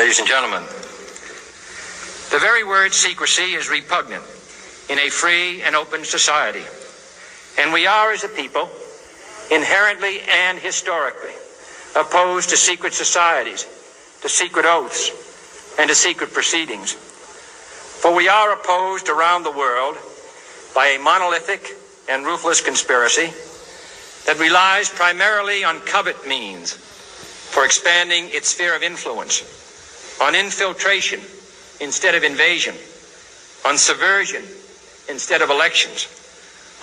Ladies and gentlemen, the very word secrecy is repugnant in a free and open society. And we are, as a people, inherently and historically opposed to secret societies, to secret oaths, and to secret proceedings. For we are opposed around the world by a monolithic and ruthless conspiracy that relies primarily on covert means for expanding its sphere of influence, on infiltration instead of invasion, on subversion instead of elections,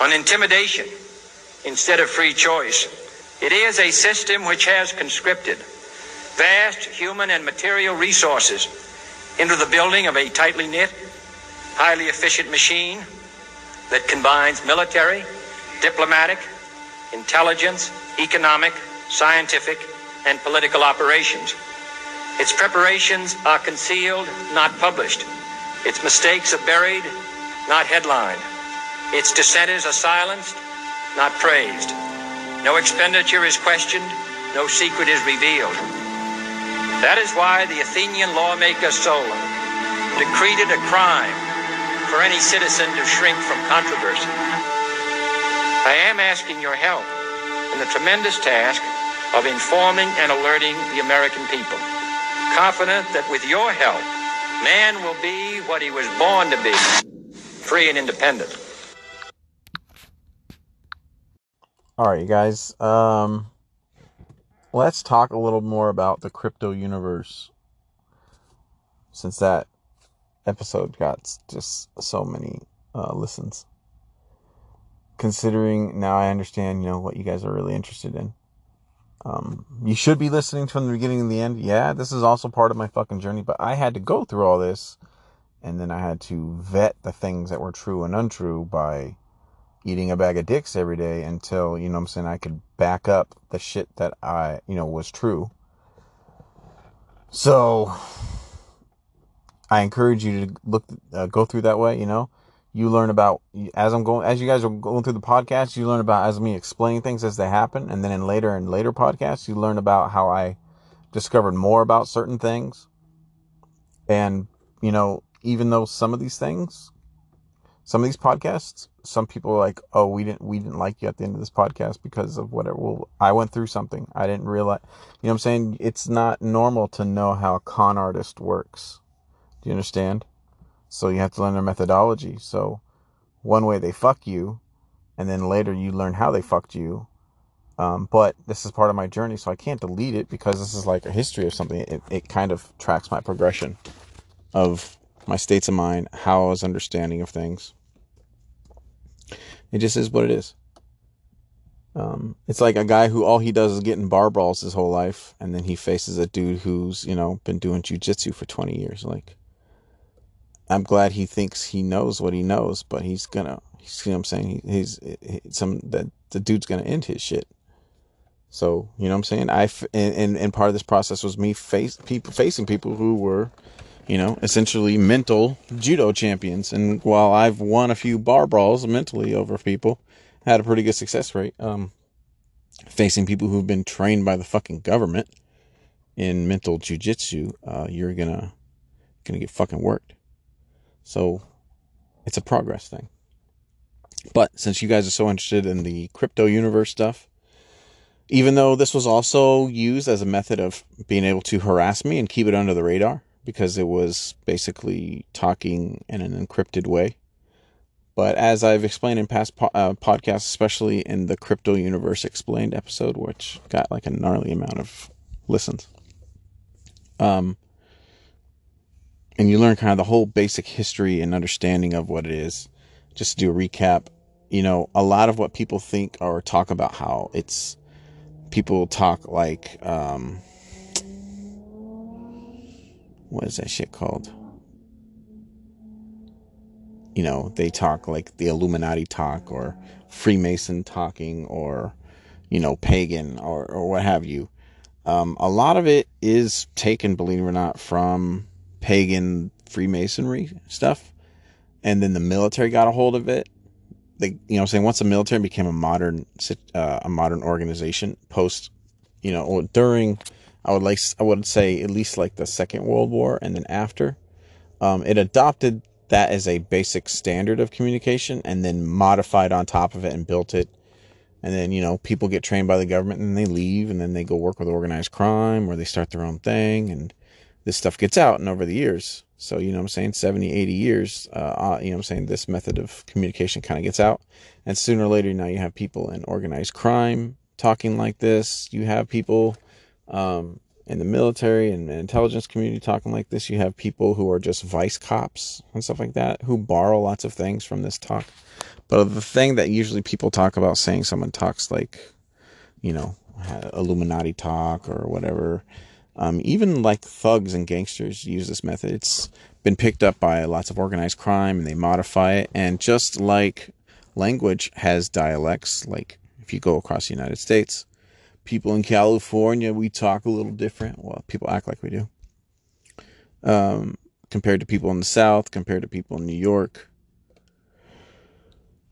on intimidation instead of free choice. It is a system which has conscripted vast human and material resources into the building of a tightly knit, highly efficient machine that combines military, diplomatic, intelligence, economic, scientific, and political operations. Its preparations are concealed, not published. Its mistakes are buried, not headlined. Its dissenters are silenced, not praised. No expenditure is questioned, no secret is revealed. That is why the Athenian lawmaker Solon decreed it a crime for any citizen to shrink from controversy. I am asking your help in the tremendous task of informing and alerting the American people, confident that with your help, man will be what he was born to be, free and independent. All right, you guys. Um, let's talk a little more about the crypto universe since that episode got just so many uh, listens. Considering now I understand, you know, what you guys are really interested in. Um, you should be listening from the beginning and the end. Yeah, this is also part of my fucking journey, but I had to go through all this and then I had to vet the things that were true and untrue by eating a bag of dicks every day until, you know I'm saying, I could back up the shit that I, you know, was true. So I encourage you to look, uh, go through that way, you know. You learn about, as I'm going, as you guys are going through the podcast, you learn about, as me explaining things as they happen. And then in later and later podcasts, you learn about how I discovered more about certain things. And, you know, even though some of these things, some of these podcasts, some people are like, oh, we didn't, we didn't like you at the end of this podcast because of whatever. Well, I went through something. I didn't realize, you know what I'm saying? It's not normal to know how a con artist works. Do you understand? So you have to learn their methodology. So one way they fuck you, and then later you learn how they fucked you. Um, but this is part of my journey, so I can't delete it because this is like a history of something. It, it kind of tracks my progression of my states of mind, how I was understanding of things. It just is what it is. Um, it's like a guy who all he does is get in bar brawls his whole life, and then he faces a dude who's you know been doing jujitsu for twenty years. Like, I'm glad he thinks he knows what he knows, but he's gonna. You know what I'm saying? He, he's he, some that the dude's gonna end his shit. So you know what I'm saying? I and, and and part of this process was me face people facing people who were you know, essentially mental judo champions. And while I've won a few bar brawls mentally over people, had a pretty good success rate. Um, facing people who've been trained by the fucking government in mental jujitsu, uh, you're gonna gonna get fucking worked. So it's a progress thing. But since you guys are so interested in the crypto universe stuff, even though this was also used as a method of being able to harass me and keep it under the radar, because it was basically talking in an encrypted way. But as I've explained in past po- uh, podcasts, especially in the Crypto Universe Explained episode, which got like a gnarly amount of listens, um, and you learn kind of the whole basic history and understanding of what it is. Just to do a recap, you know, a lot of what people think or talk about how it's people talk like um, what is that shit called? You know, they talk like the Illuminati talk or Freemason talking or, you know, pagan or, or what have you. Um, a lot of it is taken, believe it or not, from pagan Freemasonry stuff. And then the military got a hold of it. They, you know, saying once the military became a modern, uh, a modern organization post, you know, or during I would like I would say at least like the Second World War and then after. Um, it adopted that as a basic standard of communication and then modified on top of it and built it. And then, you know, people get trained by the government and they leave and then they go work with organized crime or they start their own thing and this stuff gets out and over the years. So, you know I'm saying, 70, 80 years, uh, uh, you know I'm saying, this method of communication kind of gets out. And sooner or later, now you have people in organized crime talking like this. You have people um, in the military and intelligence community talking like this. You have people who are just vice cops and stuff like that who borrow lots of things from this talk. But the thing that usually people talk about saying someone talks like, you know, Illuminati talk or whatever. Um, even like thugs and gangsters use this method. It's been picked up by lots of organized crime and they modify it. And just like language has dialects, like if you go across the United States, people in California, we talk a little different. Well, people act like we do. Um, compared to people in the South, compared to people in New York.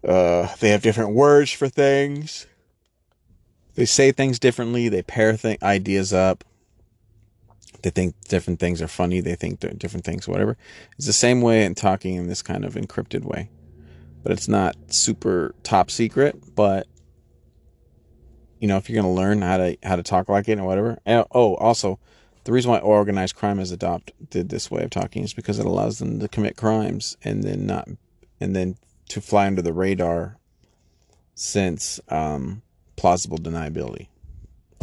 Uh, they have different words for things. They say things differently. They pair th- ideas up. They think different things are funny. They think different things, whatever. It's the same way in talking in this kind of encrypted way. But it's not super top secret, but you know, if you're going to learn how to how to talk like it and whatever. And, oh, also, the reason why organized crime has adopted this way of talking is because it allows them to commit crimes and then not and then to fly under the radar since um, plausible deniability,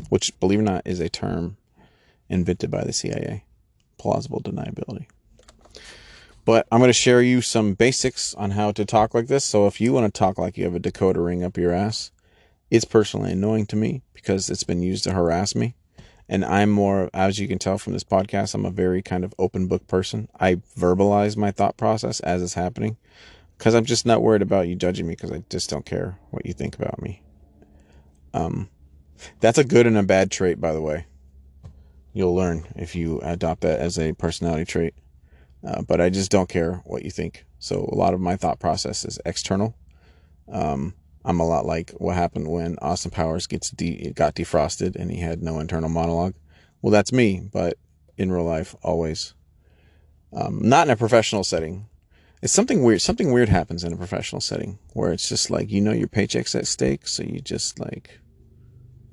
which, believe it or not, is a term invented by the CIA. Plausible deniability. But I'm going to share you some basics on how to talk like this. So if you want to talk like you have a decoder ring up your ass, it's personally annoying to me because it's been used to harass me. And I'm more, as you can tell from this podcast, I'm a very kind of open book person. I verbalize my thought process as it's happening because I'm just not worried about you judging me because I just don't care what you think about me. Um, that's a good and a bad trait, by the way. You'll learn if you adopt that as a personality trait. Uh, but I just don't care what you think. So a lot of my thought process is external. Um, I'm a lot like what happened when Austin Powers gets de- got defrosted and he had no internal monologue. Well, that's me, but in real life, always. Um, not in a professional setting. It's something weird. Something weird happens in a professional setting where it's just like you know your paycheck's at stake, so you just like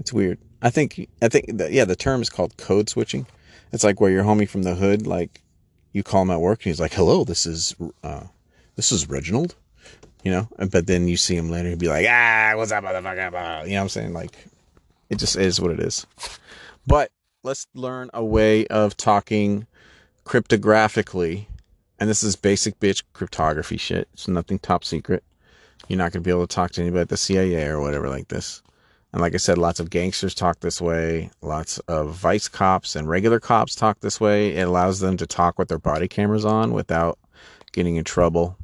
it's weird. I think I think yeah, the term is called code switching. It's like where your homie from the hood, like you call him at work and he's like, "Hello, this is uh, this is Reginald." you know. But then you see him later, he'd be like, ah, what's up, motherfucker? You know what I'm saying? Like, it just is what it is. But let's learn a way of talking cryptographically. And this is basic bitch cryptography shit. It's nothing top secret. You're not to be able to talk to anybody at the CIA or whatever like this. And like I said, lots of gangsters talk this way. Lots of vice cops and regular cops talk this way. It allows them to talk with their body cameras on without getting in trouble.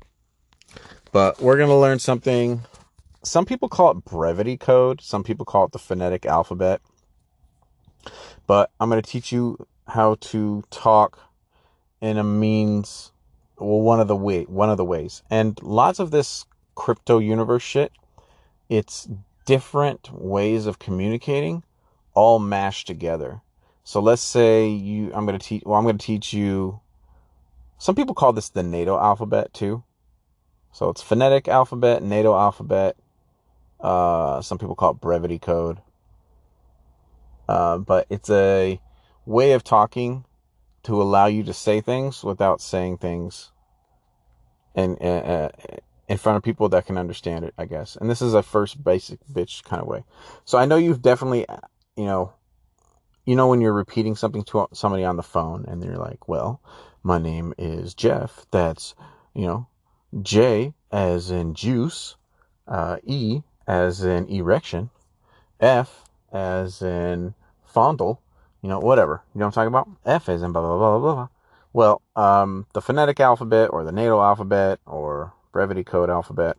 But we're going to learn something. Some people call it brevity code, some people call it the phonetic alphabet. But I'm going to teach you how to talk in a means well one of the way one of the ways. And lots of this crypto universe shit, it's different ways of communicating all mashed together. So let's say you I'm going to teach well I'm going to teach you some people call this the NATO alphabet too. So it's phonetic alphabet, NATO alphabet. Uh, some people call it brevity code. Uh, but it's a way of talking to allow you to say things without saying things and, in, in front of people that can understand it, I guess. And this is a first basic bitch kind of way. So I know you've definitely, you know, you know when you're repeating something to somebody on the phone and they're like, well, my name is Jeff. That's, you know, J as in juice, uh, E as in erection, F as in fondle, you know, whatever. You know what I'm talking about? F as in blah, blah, blah, blah, blah. Well, um, the phonetic alphabet or the NATO alphabet or brevity code alphabet,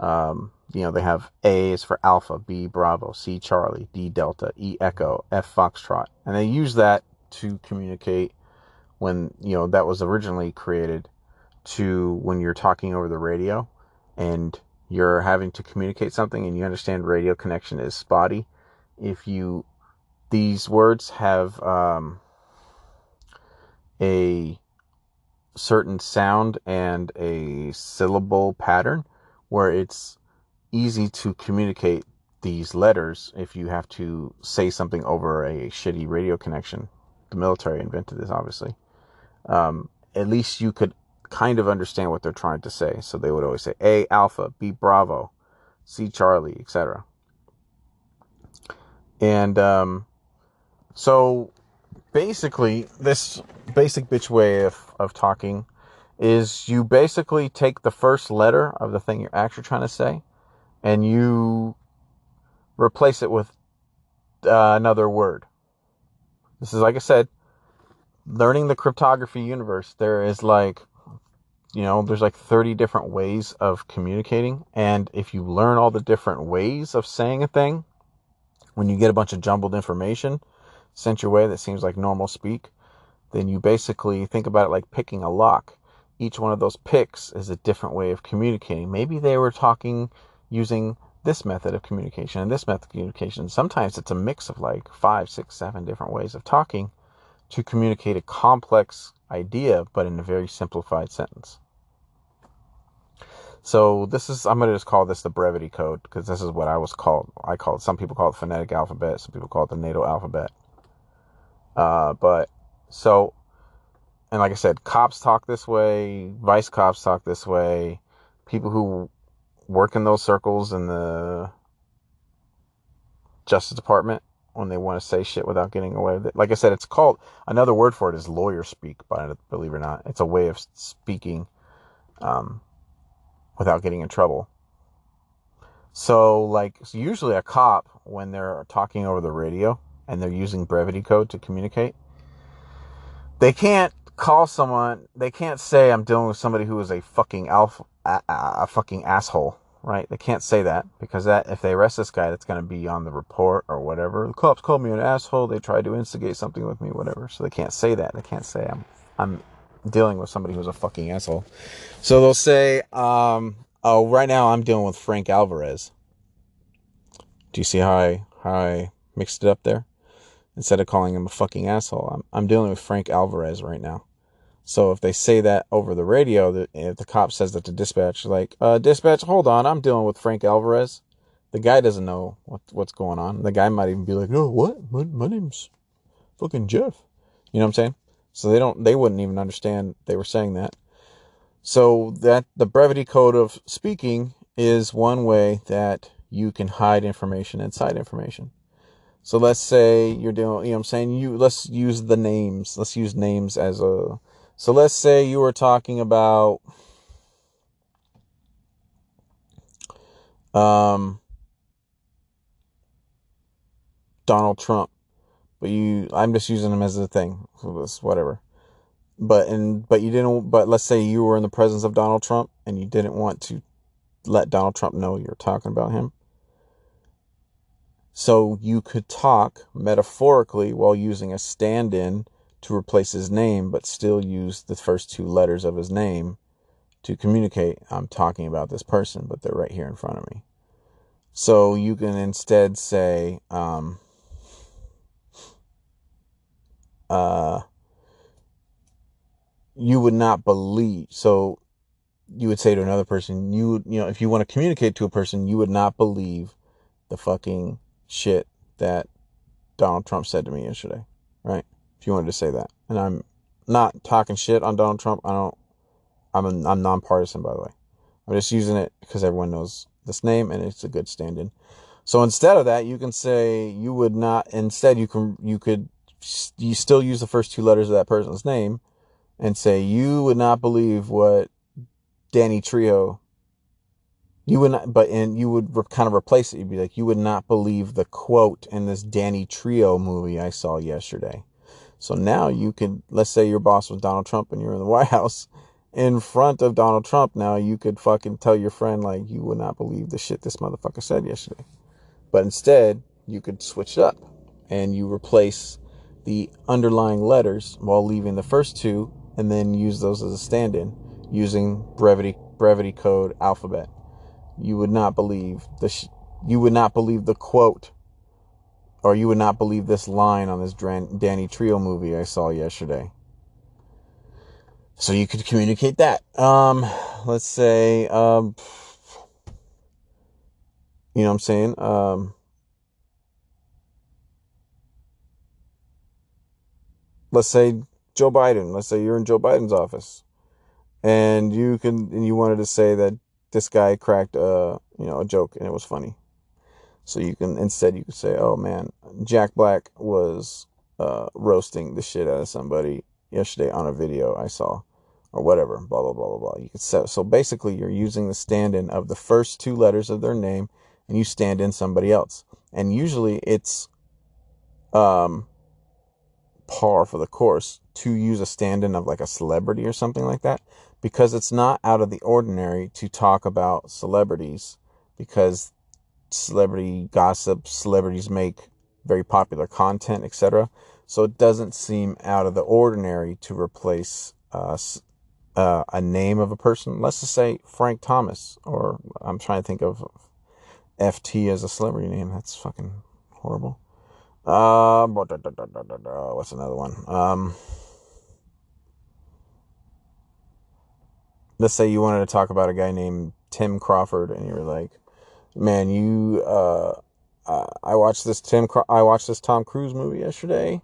um, you know, they have A is for alpha, B bravo, C Charlie, D delta, E echo, F foxtrot. And they use that to communicate when, you know, that was originally created to when you're talking over the radio and you're having to communicate something and you understand radio connection is spotty. If you these words have um, a certain sound and a syllable pattern where it's easy to communicate these letters if you have to say something over a shitty radio connection. The military invented this, obviously. Um, at least you could kind of understand what they're trying to say. So they would always say A Alpha, B Bravo, C Charlie, etc. And um, so basically, this basic bitch way of, of talking is you basically take the first letter of the thing you're actually trying to say and you replace it with uh, another word. This is, like I said, learning the cryptography universe. There is like, you know, there's like 30 different ways of communicating. And if you learn all the different ways of saying a thing, when you get a bunch of jumbled information sent your way that seems like normal speak, then you basically think about it like picking a lock each one of those picks is a different way of communicating. Maybe they were talking using this method of communication and this method of communication. Sometimes it's a mix of like five, six, seven different ways of talking to communicate a complex idea, but in a very simplified sentence. So this is, I'm to just call this the brevity code because this is what I was called. I call it, some people call it the phonetic alphabet. Some people call it the NATO alphabet. Uh, but so and like I said, cops talk this way, vice cops talk this way, people who work in those circles in the Justice Department when they want to say shit without getting away with it. Like I said, it's called another word for it is lawyer speak, but believe it or not, it's a way of speaking um, without getting in trouble. So, like, usually a cop, when they're talking over the radio and they're using brevity code to communicate, they can't call someone, they can't say I'm dealing with somebody who is a fucking alpha, a, a fucking asshole, right? They can't say that because that if they arrest this guy, that's going to be on the report or whatever. The cops called me an asshole. They tried to instigate something with me, whatever. So they can't say that. They can't say I'm I'm dealing with somebody who's a fucking asshole. So they'll say, um, "Oh, right now I'm dealing with Frank Alvarez." Do you see how I how I mixed it up there? Instead of calling him a fucking asshole, I'm I'm dealing with Frank Alvarez right now. So if they say that over the radio, if the cop says that to dispatch, like, uh, dispatch, hold on, I'm dealing with Frank Alvarez. The guy doesn't know what, what's going on. The guy might even be like, no, what? My, my name's fucking Jeff. You know what I'm saying? So they don't, they wouldn't even understand they were saying that. So that the brevity code of speaking is one way that you can hide information inside information. So let's say you're doing, you know what I'm saying? You, let's use the names. Let's use names as a, so let's say you were talking about um, Donald Trump, but you I'm just using him as a thing. So this whatever. But and but you didn't but let's say you were in the presence of Donald Trump and you didn't want to let Donald Trump know you're talking about him. So you could talk metaphorically while using a stand-in to replace his name, but still use the first two letters of his name to communicate. I'm talking about this person, but they're right here in front of me. So you can instead say, um, uh, you would not believe. So you would say to another person, you you know, if you want to communicate to a person, you would not believe the fucking shit that Donald Trump said to me yesterday, right? if you wanted to say that. And I'm not talking shit on Donald Trump. I don't. I'm a, I'm nonpartisan, by the way. I'm just using it because everyone knows this name and it's a good stand-in. So instead of that, you can say you would not. Instead, you can you could you still use the first two letters of that person's name and say you would not believe what Danny Trejo. You would not, but and you would re- kind of replace it. You'd be like, you would not believe the quote in this Danny Trejo movie I saw yesterday. So now you can, let's say your boss was Donald Trump and you're in the White House in front of Donald Trump. Now you could fucking tell your friend, like, you would not believe the shit this motherfucker said yesterday. But instead, you could switch it up and you replace the underlying letters while leaving the first two and then use those as a stand in using brevity, brevity code alphabet. You would not believe the, sh- you would not believe the quote or you would not believe this line on this Danny Trejo movie I saw yesterday. So you could communicate that. Um, let's say, um, you know what I'm saying? Um, let's say Joe Biden. Let's say you're in Joe Biden's office, and you can and you wanted to say that this guy cracked a you know a joke and it was funny. So you can instead you can say, "Oh man, Jack Black was uh, roasting the shit out of somebody yesterday on a video I saw." or whatever, blah blah blah blah blah. You can set so basically you're using the stand-in of the first two letters of their name and you stand in somebody else. And usually it's um par for the course to use a stand-in of like a celebrity or something like that because it's not out of the ordinary to talk about celebrities because celebrity gossip, celebrities make very popular content, etc. So it doesn't seem out of the ordinary to replace uh, uh, a name of a person. Let's just say Frank Thomas, or I'm trying to think of FT as a celebrity name. That's fucking horrible. Uh, what's another one? Um, let's say you wanted to talk about a guy named Tim Crawford, and you were like, "Man, you, uh, I watched this Tim, I watched this Tom Cruise movie yesterday,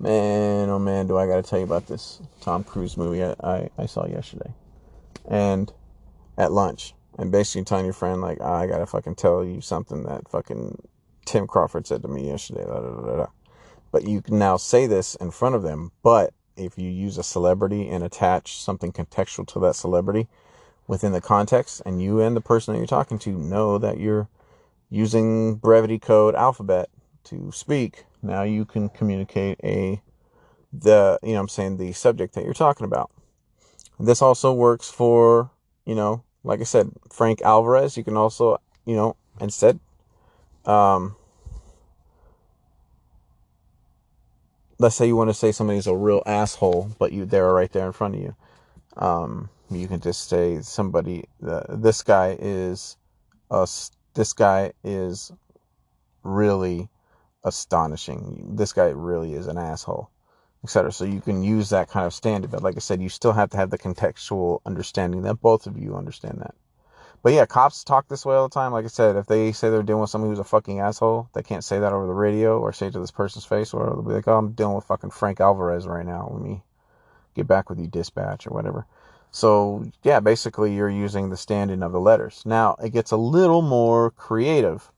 Man, oh man, do I got to tell you about this Tom Cruise movie I, I, I, saw yesterday. And at lunch. And basically telling your friend, like, oh, I got to fucking tell you something that fucking Tim Crawford said to me yesterday. Da, da, da, but you can now say this in front of them. But if you use a celebrity and attach something contextual to that celebrity within the context, and you and the person that you're talking to know that you're using brevity code alphabet to speak, now you can communicate a the you know I'm saying the subject that you're talking about. This also works for, you know, like I said, Frank Alvarez, you can also, you know, instead um let's say you want to say somebody's a real asshole, but you they're right there in front of you. Um, you can just say somebody uh, this guy is this guy is really astonishing. This guy really is an asshole, etc. So you can use that kind of standard. But like I said, you still have to have the contextual understanding that both of you understand that. But yeah, cops talk this way all the time. Like I said, if they say they're dealing with someone who's a fucking asshole, they can't say that over the radio or say it to this person's face, or they'll be like, "Oh, I'm dealing with fucking Frank Alvarez right now. Let me get back with you, dispatch, or whatever." So yeah, basically you're using the stand-in of the letters. Now it gets a little more creative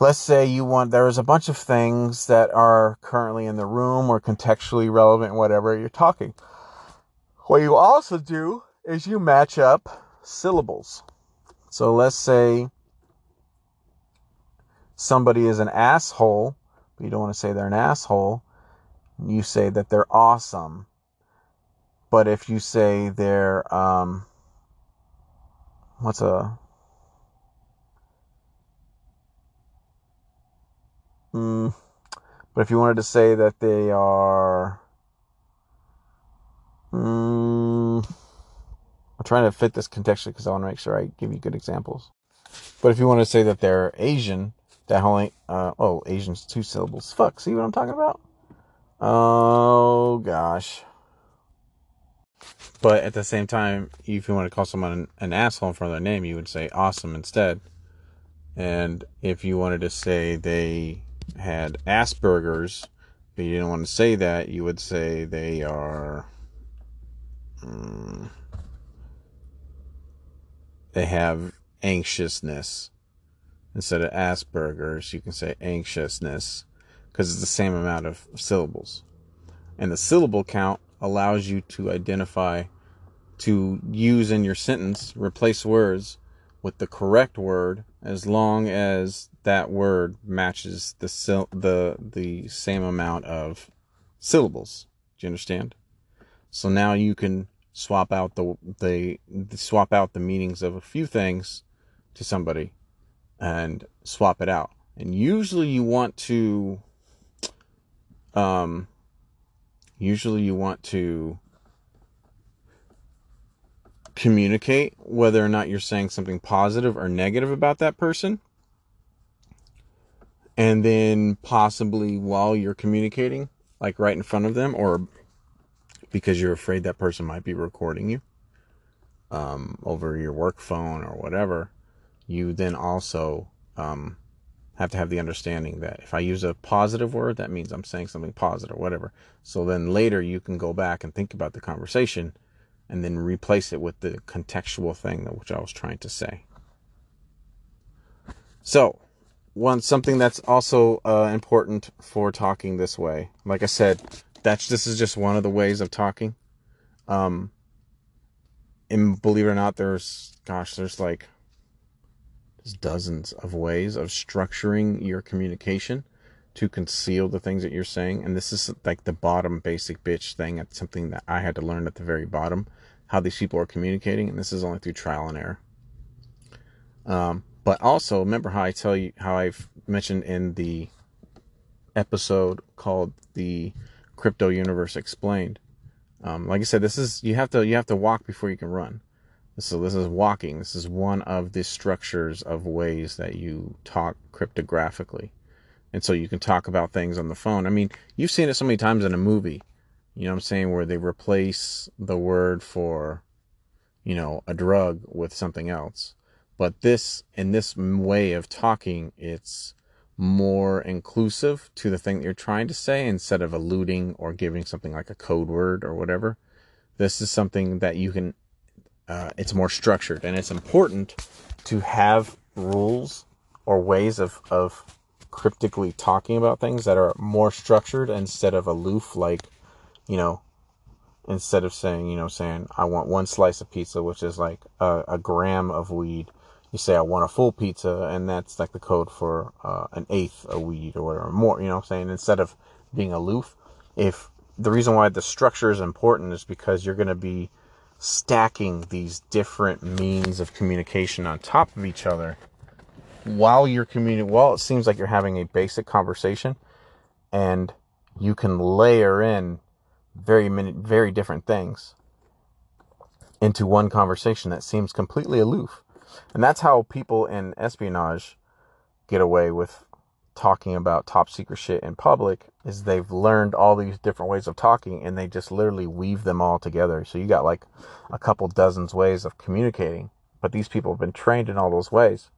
let's say you want there's a bunch of things that are currently in the room or contextually relevant whatever you're talking what you also do is you match up syllables so let's say somebody is an asshole but you don't want to say they're an asshole you say that they're awesome but if you say they're um what's a Mm, but if you wanted to say that they are. Mm, I'm trying to fit this contextually because I want to make sure I give you good examples. But if you want to say that they're Asian, that only. Uh, oh, Asian's two syllables. Fuck, see what I'm talking about? Oh, gosh. But at the same time, if you want to call someone an, an asshole in front of their name, you would say awesome instead. And if you wanted to say they had Asperger's, but you didn't want to say that, you would say they are. Um, they have anxiousness. Instead of Asperger's, you can say anxiousness because it's the same amount of syllables. And the syllable count allows you to identify, to use in your sentence, replace words with the correct word as long as that word matches the the the same amount of syllables. Do you understand? So now you can swap out the, the swap out the meanings of a few things to somebody and swap it out. And usually you want to um usually you want to communicate whether or not you're saying something positive or negative about that person and then possibly while you're communicating, like right in front of them, or because you're afraid that person might be recording you um, over your work phone or whatever, you then also um, have to have the understanding that if I use a positive word, that means I'm saying something positive, or whatever. So then later you can go back and think about the conversation and then replace it with the contextual thing that which I was trying to say. So, one something that's also uh, important for talking this way. Like I said, that's this is just one of the ways of talking. Um, and believe it or not, there's gosh, there's like there's dozens of ways of structuring your communication to conceal the things that you're saying. And this is like the bottom basic bitch thing. It's something that I had to learn at the very bottom how these people are communicating, and this is only through trial and error. Um, but also remember how I tell you how I've mentioned in the episode called the Crypto Universe Explained. Um, like I said, this is you have to you have to walk before you can run. So this is walking. This is one of the structures of ways that you talk cryptographically. And so you can talk about things on the phone. I mean, you've seen it so many times in a movie, you know what I'm saying, where they replace the word for, you know, a drug with something else. But this, in this way of talking, it's more inclusive to the thing that you're trying to say instead of alluding or giving something like a code word or whatever. This is something that you can, uh, it's more structured and it's important to have rules or ways of, of cryptically talking about things that are more structured instead of aloof, like, you know, instead of saying, you know, saying, I want one slice of pizza, which is like a, a gram of weed you say I want a full pizza, and that's like the code for uh, an eighth of weed or whatever more. You know what I'm saying? Instead of being aloof, if the reason why the structure is important is because you're going to be stacking these different means of communication on top of each other while you're communicating. While it seems like you're having a basic conversation, and you can layer in very many, very different things into one conversation that seems completely aloof. And that's how people in espionage get away with talking about top secret shit in public is they've learned all these different ways of talking and they just literally weave them all together. So you got like a couple dozens ways of communicating, but these people have been trained in all those ways.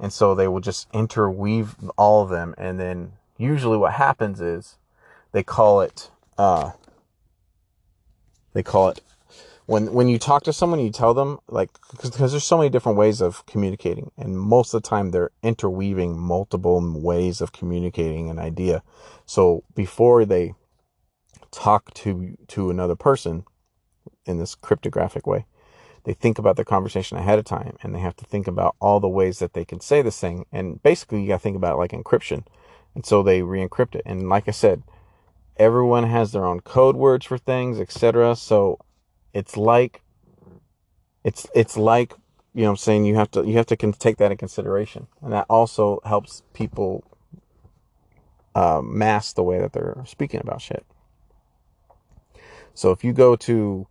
And so they will just interweave all of them. And then usually what happens is they call it, uh, they call it when when you talk to someone, you tell them like because there's so many different ways of communicating, and most of the time they're interweaving multiple ways of communicating an idea. So before they talk to to another person in this cryptographic way, they think about the conversation ahead of time, and they have to think about all the ways that they can say this thing. And basically, you got to think about like encryption. And so they re-encrypt it. And like I said, everyone has their own code words for things, etc. So it's like it's it's like you know what I'm saying? You have to you have to take that in consideration. And that also helps people uh, mask the way that they're speaking about shit. So if you go to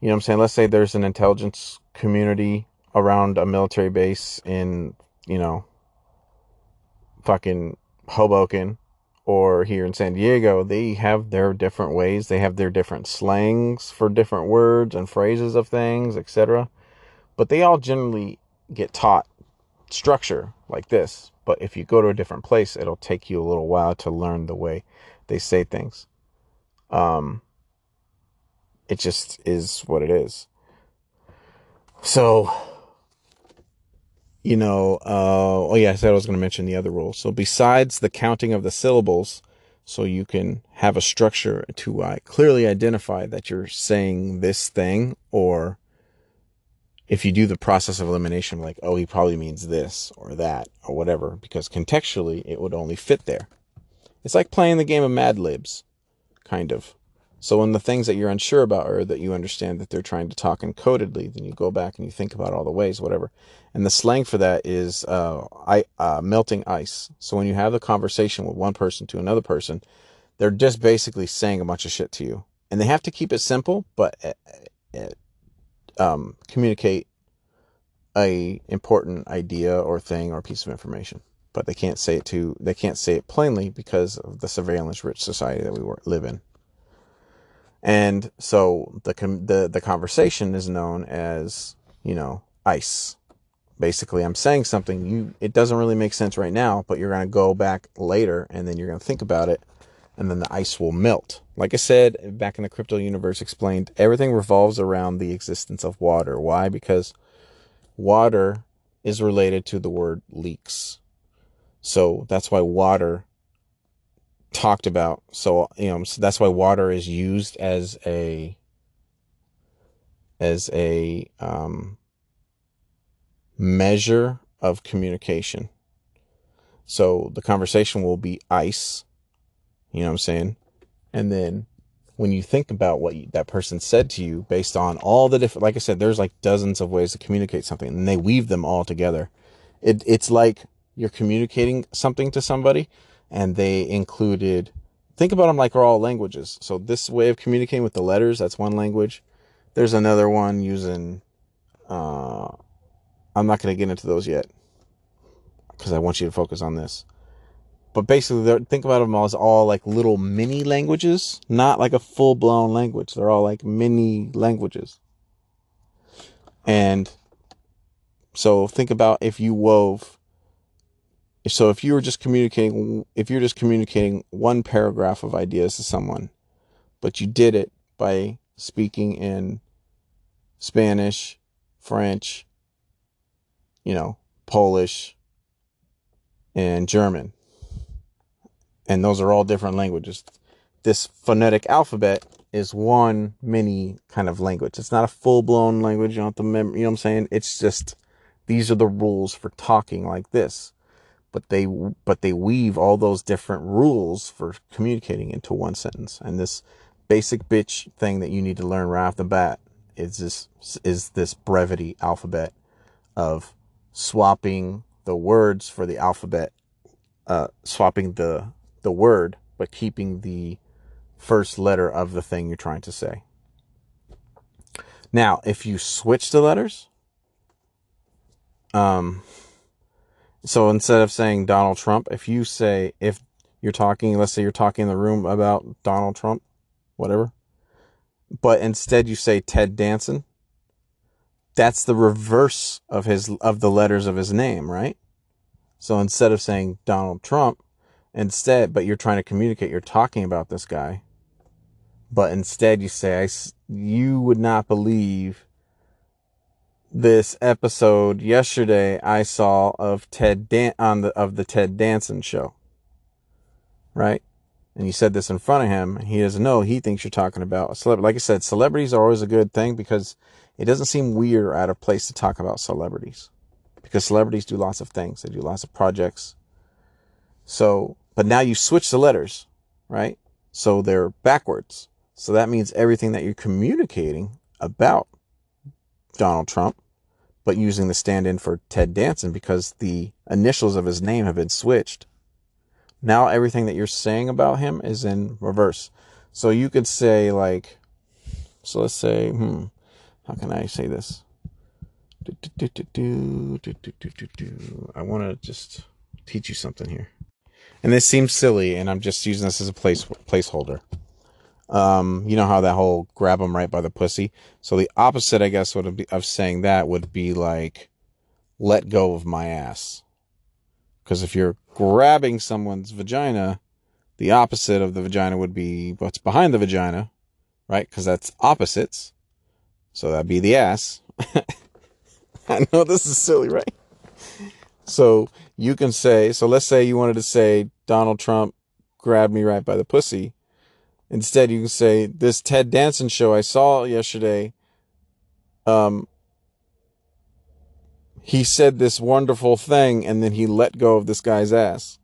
you know I'm saying? Let's say there's an intelligence community around a military base in you know fucking Hoboken or here in San Diego, they have their different ways. They have their different slangs for different words and phrases of things, etc. But they all generally get taught structure like this. But if you go to a different place, it'll take you a little while to learn the way they say things. Um, it just is what it is. So, you know, uh, oh yeah, I said I was going to mention the other rule. So besides the counting of the syllables, so you can have a structure to uh, clearly identify that you're saying this thing, or if you do the process of elimination, like, oh, he probably means this or that or whatever, because contextually it would only fit there. It's like playing the game of Mad Libs, kind of. So when the things that you're unsure about or that you understand that they're trying to talk encodedly, then you go back and you think about all the ways, whatever. And the slang for that is uh, I, uh, melting ice. So when you have a conversation with one person to another person, they're just basically saying a bunch of shit to you, and they have to keep it simple, but uh, uh um, communicate a important idea or thing or piece of information. but they can't say it to they can't say it plainly because of the surveillance rich society that we live in. And so the the the conversation is known as, you know, ice. Basically, I'm saying something you it doesn't really make sense right now, but you're going to go back later and then you're going to think about it and then the ice will melt. Like I said back in the crypto universe explained, everything revolves around the existence of water. Why? Because water is related to the word leaks. So that's why water talked about. So, you know, so that's why water is used as a, as a, um, measure of communication. So the conversation will be ice. You know what I'm saying? And then when you think about what you, that person said to you based on all the different, like I said, there's like dozens of ways to communicate something and they weave them all together. It, it's like you're communicating something to somebody and they included, think about them like are all languages. So this way of communicating with the letters, that's one language. There's another one using, uh, I'm not going to get into those yet because I want you to focus on this but basically think about them all as all like little mini languages not like a full-blown language they're all like mini languages and so think about if you wove so if you were just communicating if you're just communicating one paragraph of ideas to someone but you did it by speaking in spanish french you know polish and german and those are all different languages. This phonetic alphabet is one mini kind of language. It's not a full blown language. You don't have to remember, you know what I'm saying? It's just, these are the rules for talking like this. But they, but they weave all those different rules for communicating into one sentence. And this basic bitch thing that you need to learn right off the bat is this, is this brevity alphabet of swapping the words for the alphabet, uh, swapping the the word, but keeping the first letter of the thing you're trying to say. Now, if you switch the letters, um, so instead of saying Donald Trump, if you say, if you're talking, let's say you're talking in the room about Donald Trump, whatever, but instead you say Ted Danson, that's the reverse of his, of the letters of his name, right? So instead of saying Donald Trump, Instead, but you're trying to communicate, you're talking about this guy. But instead, you say, I, you would not believe this episode yesterday I saw of Ted Dan- on the of the Ted Danson show. Right? And you said this in front of him, he doesn't know. He thinks you're talking about a celebrity. Like I said, celebrities are always a good thing because it doesn't seem weird or out of place to talk about celebrities. Because celebrities do lots of things. They do lots of projects. So but now you switch the letters, right? So they're backwards. So that means everything that you're communicating about Donald Trump, but using the stand in for Ted Danson because the initials of his name have been switched. Now everything that you're saying about him is in reverse. So you could say, like, so let's say, hmm, how can I say this? I want to just teach you something here and this seems silly, and I'm just using this as a place placeholder. Um, you know how that whole grab them right by the pussy. So the opposite, I guess, would be of saying that would be like, let go of my ass. Because if you're grabbing someone's vagina, the opposite of the vagina would be what's behind the vagina, right? Because that's opposites. So that'd be the ass. I know this is silly, right? So you can say, so let's say you wanted to say Donald Trump grabbed me right by the pussy. Instead, you can say this Ted Danson show I saw yesterday. Um, he said this wonderful thing and then he let go of this guy's ass.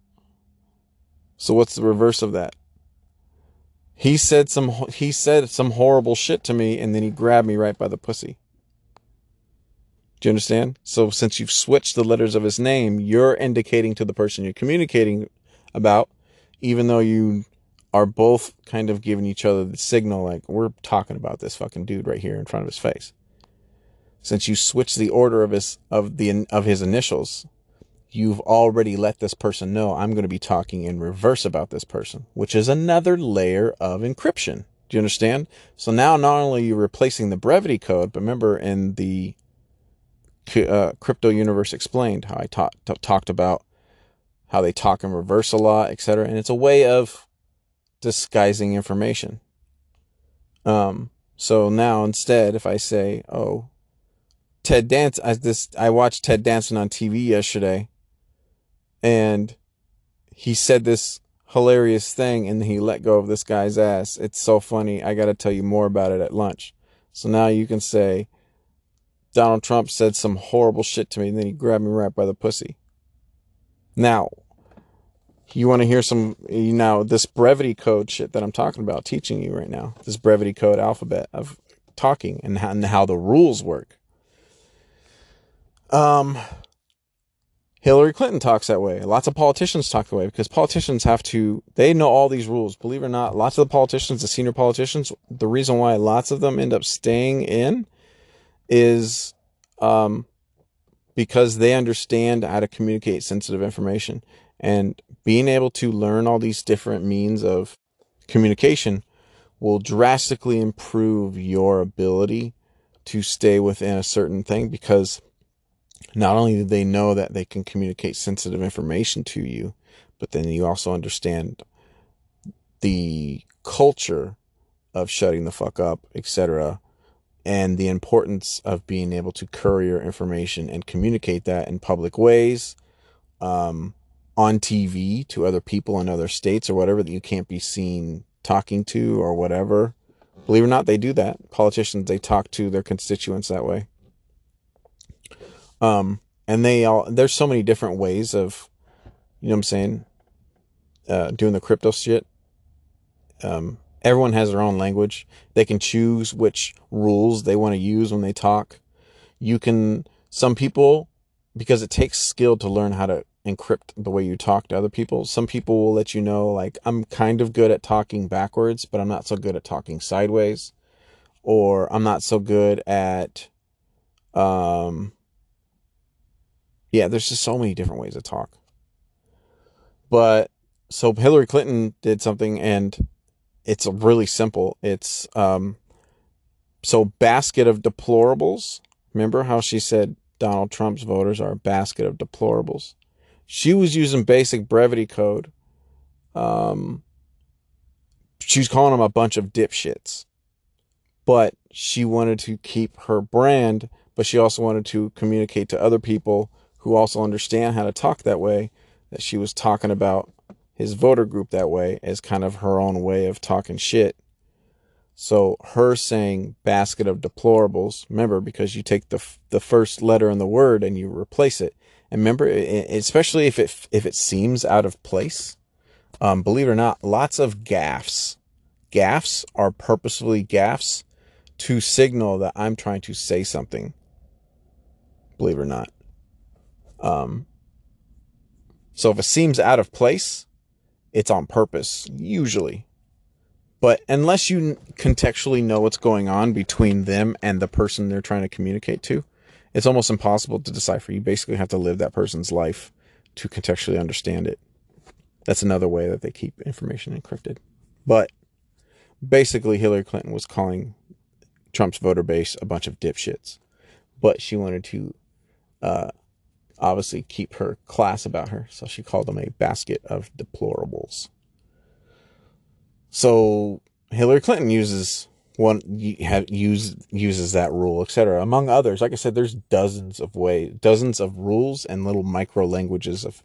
So what's the reverse of that? He said some he said some horrible shit to me and then he grabbed me right by the pussy. Do you understand? So since you've switched the letters of his name, you're indicating to the person you're communicating about, even though you are both kind of giving each other the signal like we're talking about this fucking dude right here in front of his face. Since you switch the order of his of the of his initials, you've already let this person know I'm going to be talking in reverse about this person, which is another layer of encryption. Do you understand? So now not only are you replacing the brevity code, but remember in the uh, crypto universe explained how I ta- talked about how they talk in reverse a lot, etc. And it's a way of disguising information. Um, so now instead, if I say, "Oh, Ted Dance," I this I watched Ted Danson on TV yesterday, and he said this hilarious thing and he let go of this guy's ass. It's so funny. I got to tell you more about it at lunch. So now you can say, Donald Trump said some horrible shit to me and then he grabbed me right by the pussy. Now, you want to hear some, you know, this brevity code shit that I'm talking about, teaching you right now, this brevity code alphabet of talking and how, and how the rules work. Um, Hillary Clinton talks that way. Lots of politicians talk that way because politicians have to, they know all these rules. Believe it or not, lots of the politicians, the senior politicians, the reason why lots of them end up staying in is um, because they understand how to communicate sensitive information. And being able to learn all these different means of communication will drastically improve your ability to stay within a certain thing because not only do they know that they can communicate sensitive information to you, but then you also understand the culture of shutting the fuck up, etc., and the importance of being able to courier information and communicate that in public ways, um, on TV to other people in other states or whatever that you can't be seen talking to or whatever. Believe it or not, they do that. Politicians, they talk to their constituents that way. Um, and they all, there's so many different ways of, you know what I'm saying, uh, doing the crypto shit. Um, everyone has their own language. They can choose which rules they want to use when they talk. You can, some people, because it takes skill to learn how to encrypt the way you talk to other people. Some people will let you know, like, I'm kind of good at talking backwards, but I'm not so good at talking sideways. Or I'm not so good at, um, yeah, there's just so many different ways to talk. But so Hillary Clinton did something and it's really simple. It's um so basket of deplorables. Remember how she said Donald Trump's voters are a basket of deplorables. She was using basic brevity code. Um was calling them a bunch of dipshits. But she wanted to keep her brand, but she also wanted to communicate to other people who also understand how to talk that way, that she was talking about his voter group that way as kind of her own way of talking shit. So her saying basket of deplorables, remember, because you take the the first letter in the word and you replace it. And remember, especially if it if it seems out of place, um, believe it or not, lots of gaffs, gaffs are purposefully gaffs to signal that I'm trying to say something. Believe it or not. Um, so if it seems out of place, it's on purpose, usually. But unless you contextually know what's going on between them and the person they're trying to communicate to, it's almost impossible to decipher. You basically have to live that person's life to contextually understand it. That's another way that they keep information encrypted. But basically, Hillary Clinton was calling Trump's voter base a bunch of dipshits. But she wanted to uh, obviously keep her class about her. So she called them a basket of deplorables. So Hillary Clinton uses one have use uses that rule, etc. Among others, like I said, there's dozens of ways, dozens of rules and little micro languages of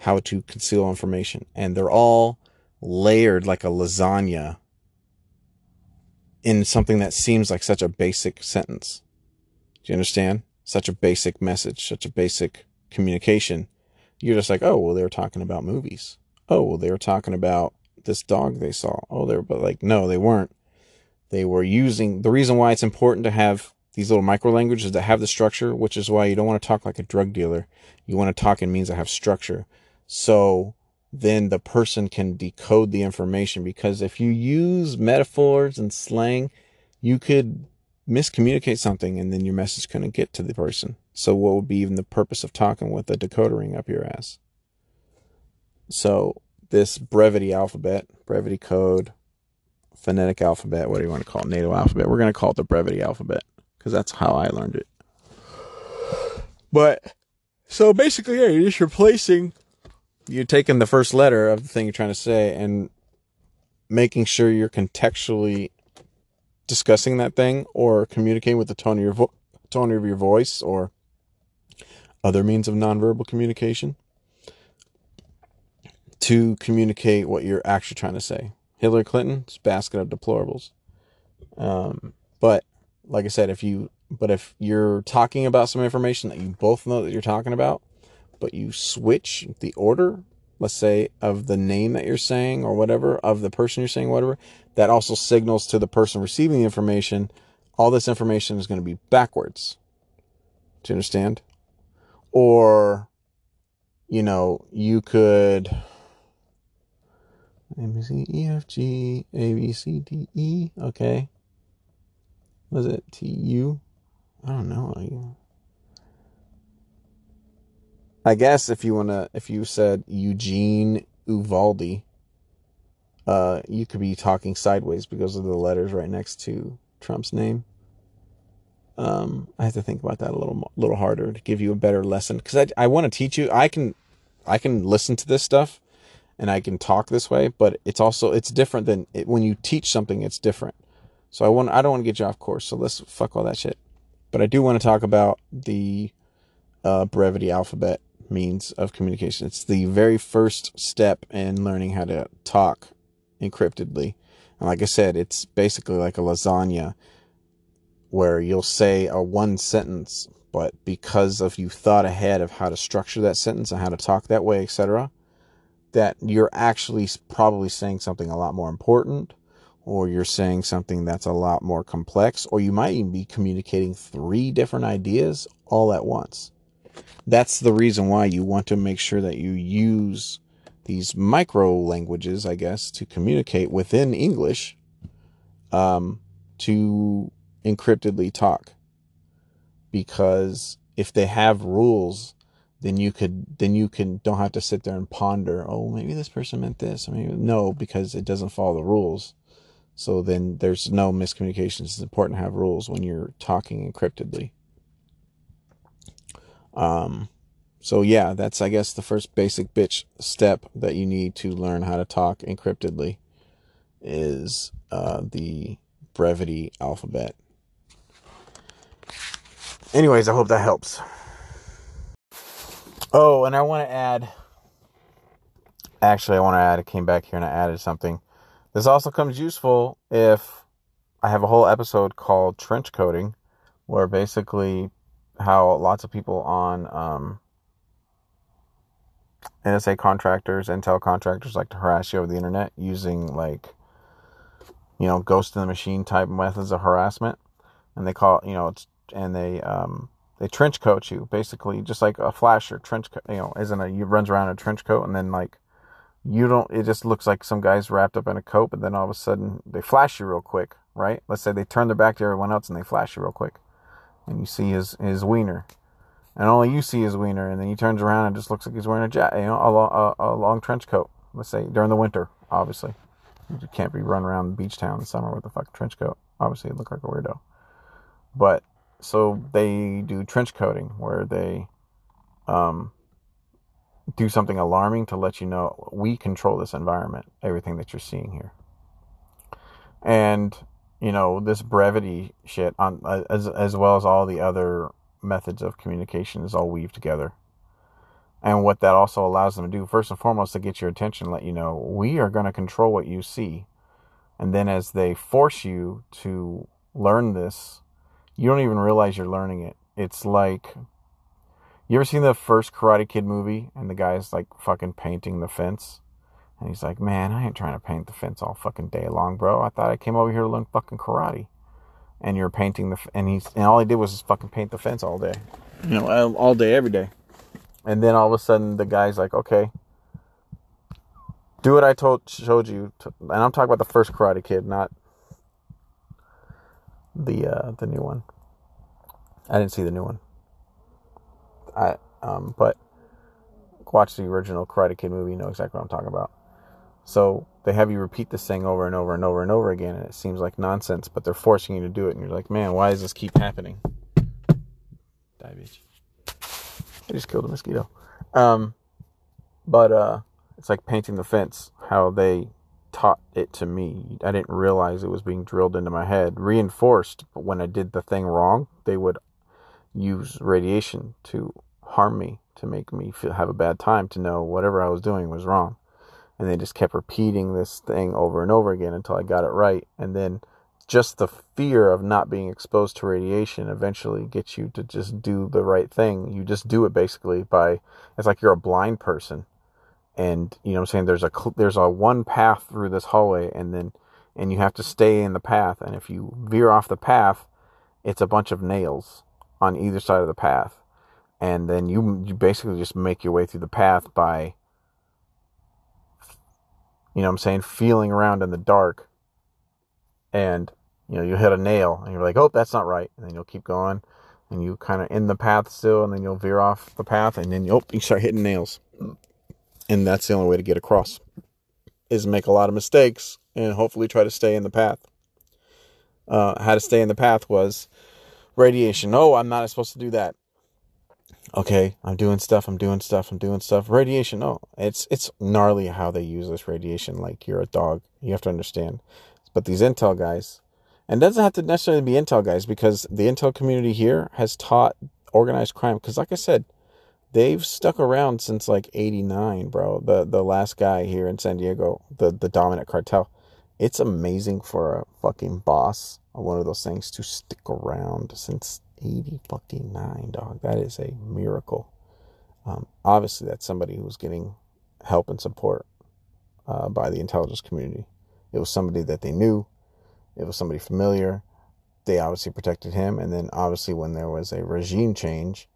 how to conceal information, and they're all layered like a lasagna in something that seems like such a basic sentence. Do you understand? Such a basic message, such a basic communication, you're just like, oh, well, they were talking about movies. Oh, well, they were talking about this dog they saw. Oh, they were, but like, no, they weren't. They were using the reason why it's important to have these little micro languages that have the structure, which is why you don't want to talk like a drug dealer. You want to talk in means that have structure. So then the person can decode the information because if you use metaphors and slang, you could miscommunicate something and then your message couldn't get to the person. So what would be even the purpose of talking with a decoder ring up your ass? So this brevity alphabet, brevity code, phonetic alphabet, what do you want to call it? NATO alphabet. We're going to call it the brevity alphabet because that's how I learned it. But so basically, yeah, you're just replacing, you're taking the first letter of the thing you're trying to say and making sure you're contextually discussing that thing or communicating with the tone of your tone of your voice or other means of nonverbal communication to communicate what you're actually trying to say. Hillary Clinton's basket of deplorables. Um, but like I said, if you but if you're talking about some information that you both know that you're talking about, but you switch the order, let's say of the name that you're saying or whatever of the person you're saying whatever, that also signals to the person receiving the information all this information is going to be backwards. Do you understand? Or you know, you could a B C E F G A B C D E. Okay. Was it T U? I don't know. I guess if you wanna, if you said Eugene Uvalde, uh, you could be talking sideways because of the letters right next to Trump's name. Um, I have to think about that a little, little harder to give you a better lesson because I, I want to teach you. I can, I can listen to this stuff and I can talk this way, but it's also it's different than it, when you teach something. It's different. So I want I don't want to get you off course. So let's fuck all that shit. But I do want to talk about the uh, brevity alphabet means of communication. It's the very first step in learning how to talk encryptedly. And like I said, it's basically like a lasagna where you'll say a one sentence, but because of you thought ahead of how to structure that sentence and how to talk that way, etc., that you're actually probably saying something a lot more important or you're saying something that's a lot more complex, or you might even be communicating three different ideas all at once. That's the reason why you want to make sure that you use these micro languages, I guess, to communicate within English um, to encryptedly talk. Because if they have rules then you could then you can don't have to sit there and ponder oh maybe this person meant this I mean no because it doesn't follow the rules. So then there's no miscommunications it's important to have rules when you're talking encryptedly. Um so yeah that's i guess the first basic bitch step that you need to learn how to talk encryptedly is uh, the brevity alphabet. Anyways i hope that helps Oh, and I want to add. Actually, I want to add. I came back here and I added something. This also comes useful if I have a whole episode called trench coating, where basically how lots of people on um, NSA contractors, Intel contractors like to harass you over the internet using like, you know, ghost in the machine type methods of harassment, and they call you know it's and they um, they trench coat you basically just like a flasher trench coat you know isn't a you runs around in a trench coat and then like you don't it just looks like some guy's wrapped up in a coat but then all of a sudden they flash you real quick right? Let's say they turn their back to everyone else and they flash you real quick and you see his his wiener. And only you see his wiener and then he turns around and just looks like he's wearing a jet you know a, long, a, a long trench coat let's say during the winter obviously. You can't be running around beach town in summer with a fucking trench coat. Obviously it look like a weirdo. But so they do trench coating where they um, do something alarming to let you know we control this environment, everything that you're seeing here. And you know this brevity shit on as as well as all the other methods of communication is all weaved together. And what that also allows them to do, first and foremost, to get your attention, let you know we are going to control what you see. And then as they force you to learn this you don't even realize you're learning it. It's like you ever seen the first Karate Kid movie and the guy's like fucking painting the fence? And he's like, Man, I ain't trying to paint the fence all fucking day long, bro. I thought I came over here to learn fucking karate. And you're painting the, and he's, and all he did was just fucking paint the fence all day. You know, all day, every day. And then all of a sudden the guy's like, Okay, do what I told, showed you. To, and I'm talking about the first Karate Kid, not the uh, the new one. I didn't see the new one. I um, but watch the original Karate Kid movie, you know exactly what I'm talking about. So they have you repeat this thing over and over and over and over again, and it seems like nonsense, but they're forcing you to do it, and you're like, man, why does this keep happening? Die, bitch. I just killed a mosquito. Um, but uh, it's like painting the fence. How they taught it to me. I didn't realize it was being drilled into my head, reinforced. But when I did the thing wrong, they would use radiation to harm me, to make me feel, have a bad time, to know whatever I was doing was wrong. And they just kept repeating this thing over and over again until I got it right. And then just the fear of not being exposed to radiation eventually gets you to just do the right thing. You just do it basically by, it's like you're a blind person. And, you know I'm saying? There's a, there's a one path through this hallway and then, and you have to stay in the path. And if you veer off the path, it's a bunch of nails on either side of the path and then you you basically just make your way through the path by you know I'm saying feeling around in the dark and you know you hit a nail and you're like oh that's not right and then you'll keep going and you kind of in the path still and then you'll veer off the path and then oh, you start hitting nails and that's the only way to get across is make a lot of mistakes and hopefully try to stay in the path uh, how to stay in the path was radiation oh i'm not supposed to do that okay, I'm doing stuff, I'm doing stuff, I'm doing stuff. Radiation, Oh, it's it's gnarly how they use this radiation. Like you're a dog, you have to understand. But these intel guys, and doesn't have to necessarily be intel guys because the intel community here has taught organized crime. Because like I said, they've stuck around since like '89, bro. The the last guy here in San Diego, the the dominant cartel. It's amazing for a fucking boss one of those things to stick around since 80 fucking 9, dog. That is a miracle. Um, obviously, that's somebody who was getting help and support uh, by the intelligence community. It was somebody that they knew, it was somebody familiar. They obviously protected him. And then, obviously, when there was a regime change,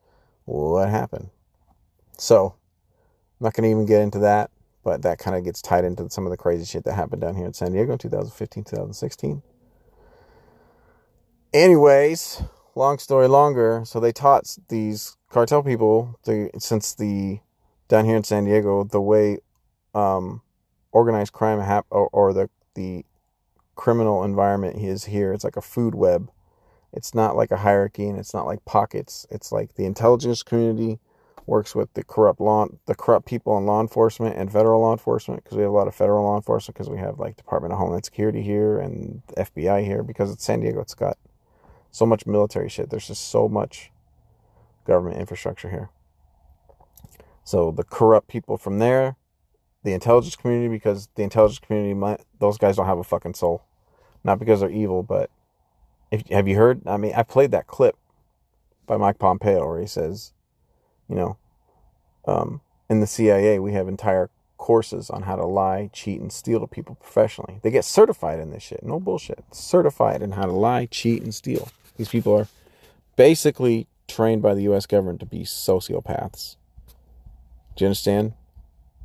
what happened? So, I'm not going to even get into that, but that kind of gets tied into some of the crazy shit that happened down here in San Diego in 2015, 2016. Anyways, long story longer, so they taught these cartel people the since the down here in San Diego the way um, organized crime hap- or, or the the criminal environment is here. It's like a food web. It's not like a hierarchy and it's not like pockets. It's like the intelligence community works with the corrupt law, the corrupt people in law enforcement and federal law enforcement because we have a lot of federal law enforcement because we have like Department of Homeland Security here and FBI here because it's San Diego. It's got so much military shit. There's just so much government infrastructure here. So the corrupt people from there, the intelligence community, because the intelligence community, might, those guys don't have a fucking soul. Not because they're evil, but if have you heard? I mean, I played that clip by Mike Pompeo where he says, you know, um, in the CIA we have entire courses on how to lie, cheat, and steal to people professionally. They get certified in this shit. No bullshit. Certified in how to lie, cheat, and steal. These people are basically trained by the US government to be sociopaths. Do you understand?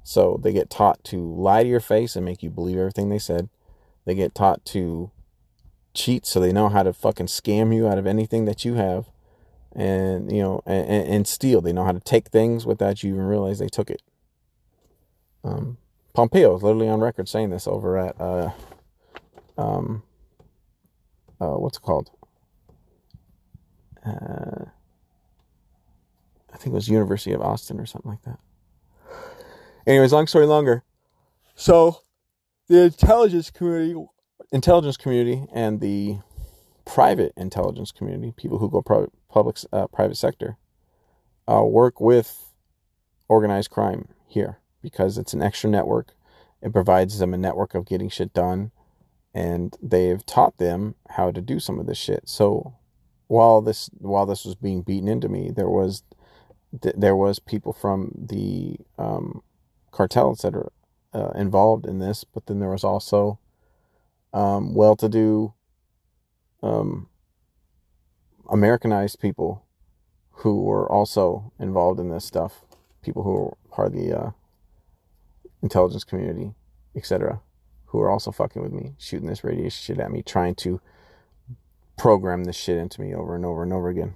So they get taught to lie to your face and make you believe everything they said. They get taught to cheat so they know how to fucking scam you out of anything that you have and you know and, and steal they know how to take things without you even realize they took it um, pompeo is literally on record saying this over at uh, um, uh, what's it called uh, I think it was University of Austin or something like that. Anyways, long story longer. So the intelligence community, intelligence community, and the private intelligence community, people who go private, public, uh, private sector, uh, work with organized crime here because it's an extra network. It provides them a network of getting shit done, and they've taught them how to do some of this shit. So while this while this was being beaten into me, there was th- there was people from the um, cartel, etc., uh, involved in this. But then there was also um, well-to-do um, Americanized people who were also involved in this stuff. People who were part of the uh, intelligence community, etc., who were also fucking with me, shooting this radiation shit at me, trying to program this shit into me over and over and over again.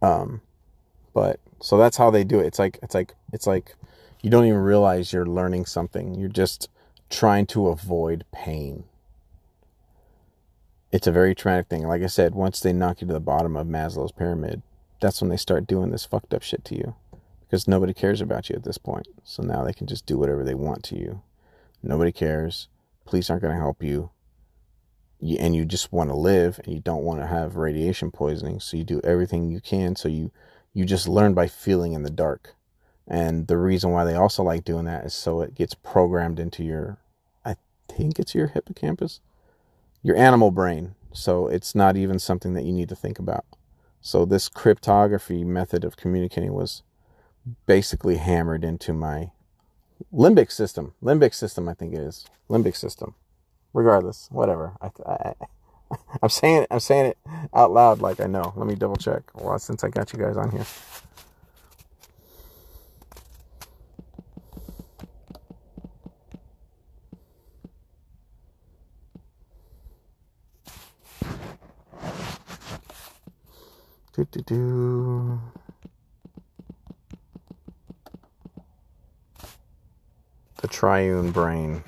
Um, but so that's how they do it. It's like it's like it's like you don't even realize you're learning something. You're just trying to avoid pain. It's a very traumatic thing. Like I said, once they knock you to the bottom of Maslow's pyramid, that's when they start doing this fucked up shit to you. Because nobody cares about you at this point. So now they can just do whatever they want to you. Nobody cares. Police aren't going to help you. you. And you just want to live and you don't want to have radiation poisoning. So you do everything you can. So you, you just learn by feeling in the dark. And the reason why they also like doing that is so it gets programmed into your, I think it's your hippocampus, your animal brain. So it's not even something that you need to think about. So this cryptography method of communicating was basically hammered into my limbic system. Limbic system, I think it is. Limbic system. Regardless, whatever. I, I'm saying it. I'm saying it out loud, like I know. Let me double check. Well, since I got you guys on here. Do, do, do. The triune brain.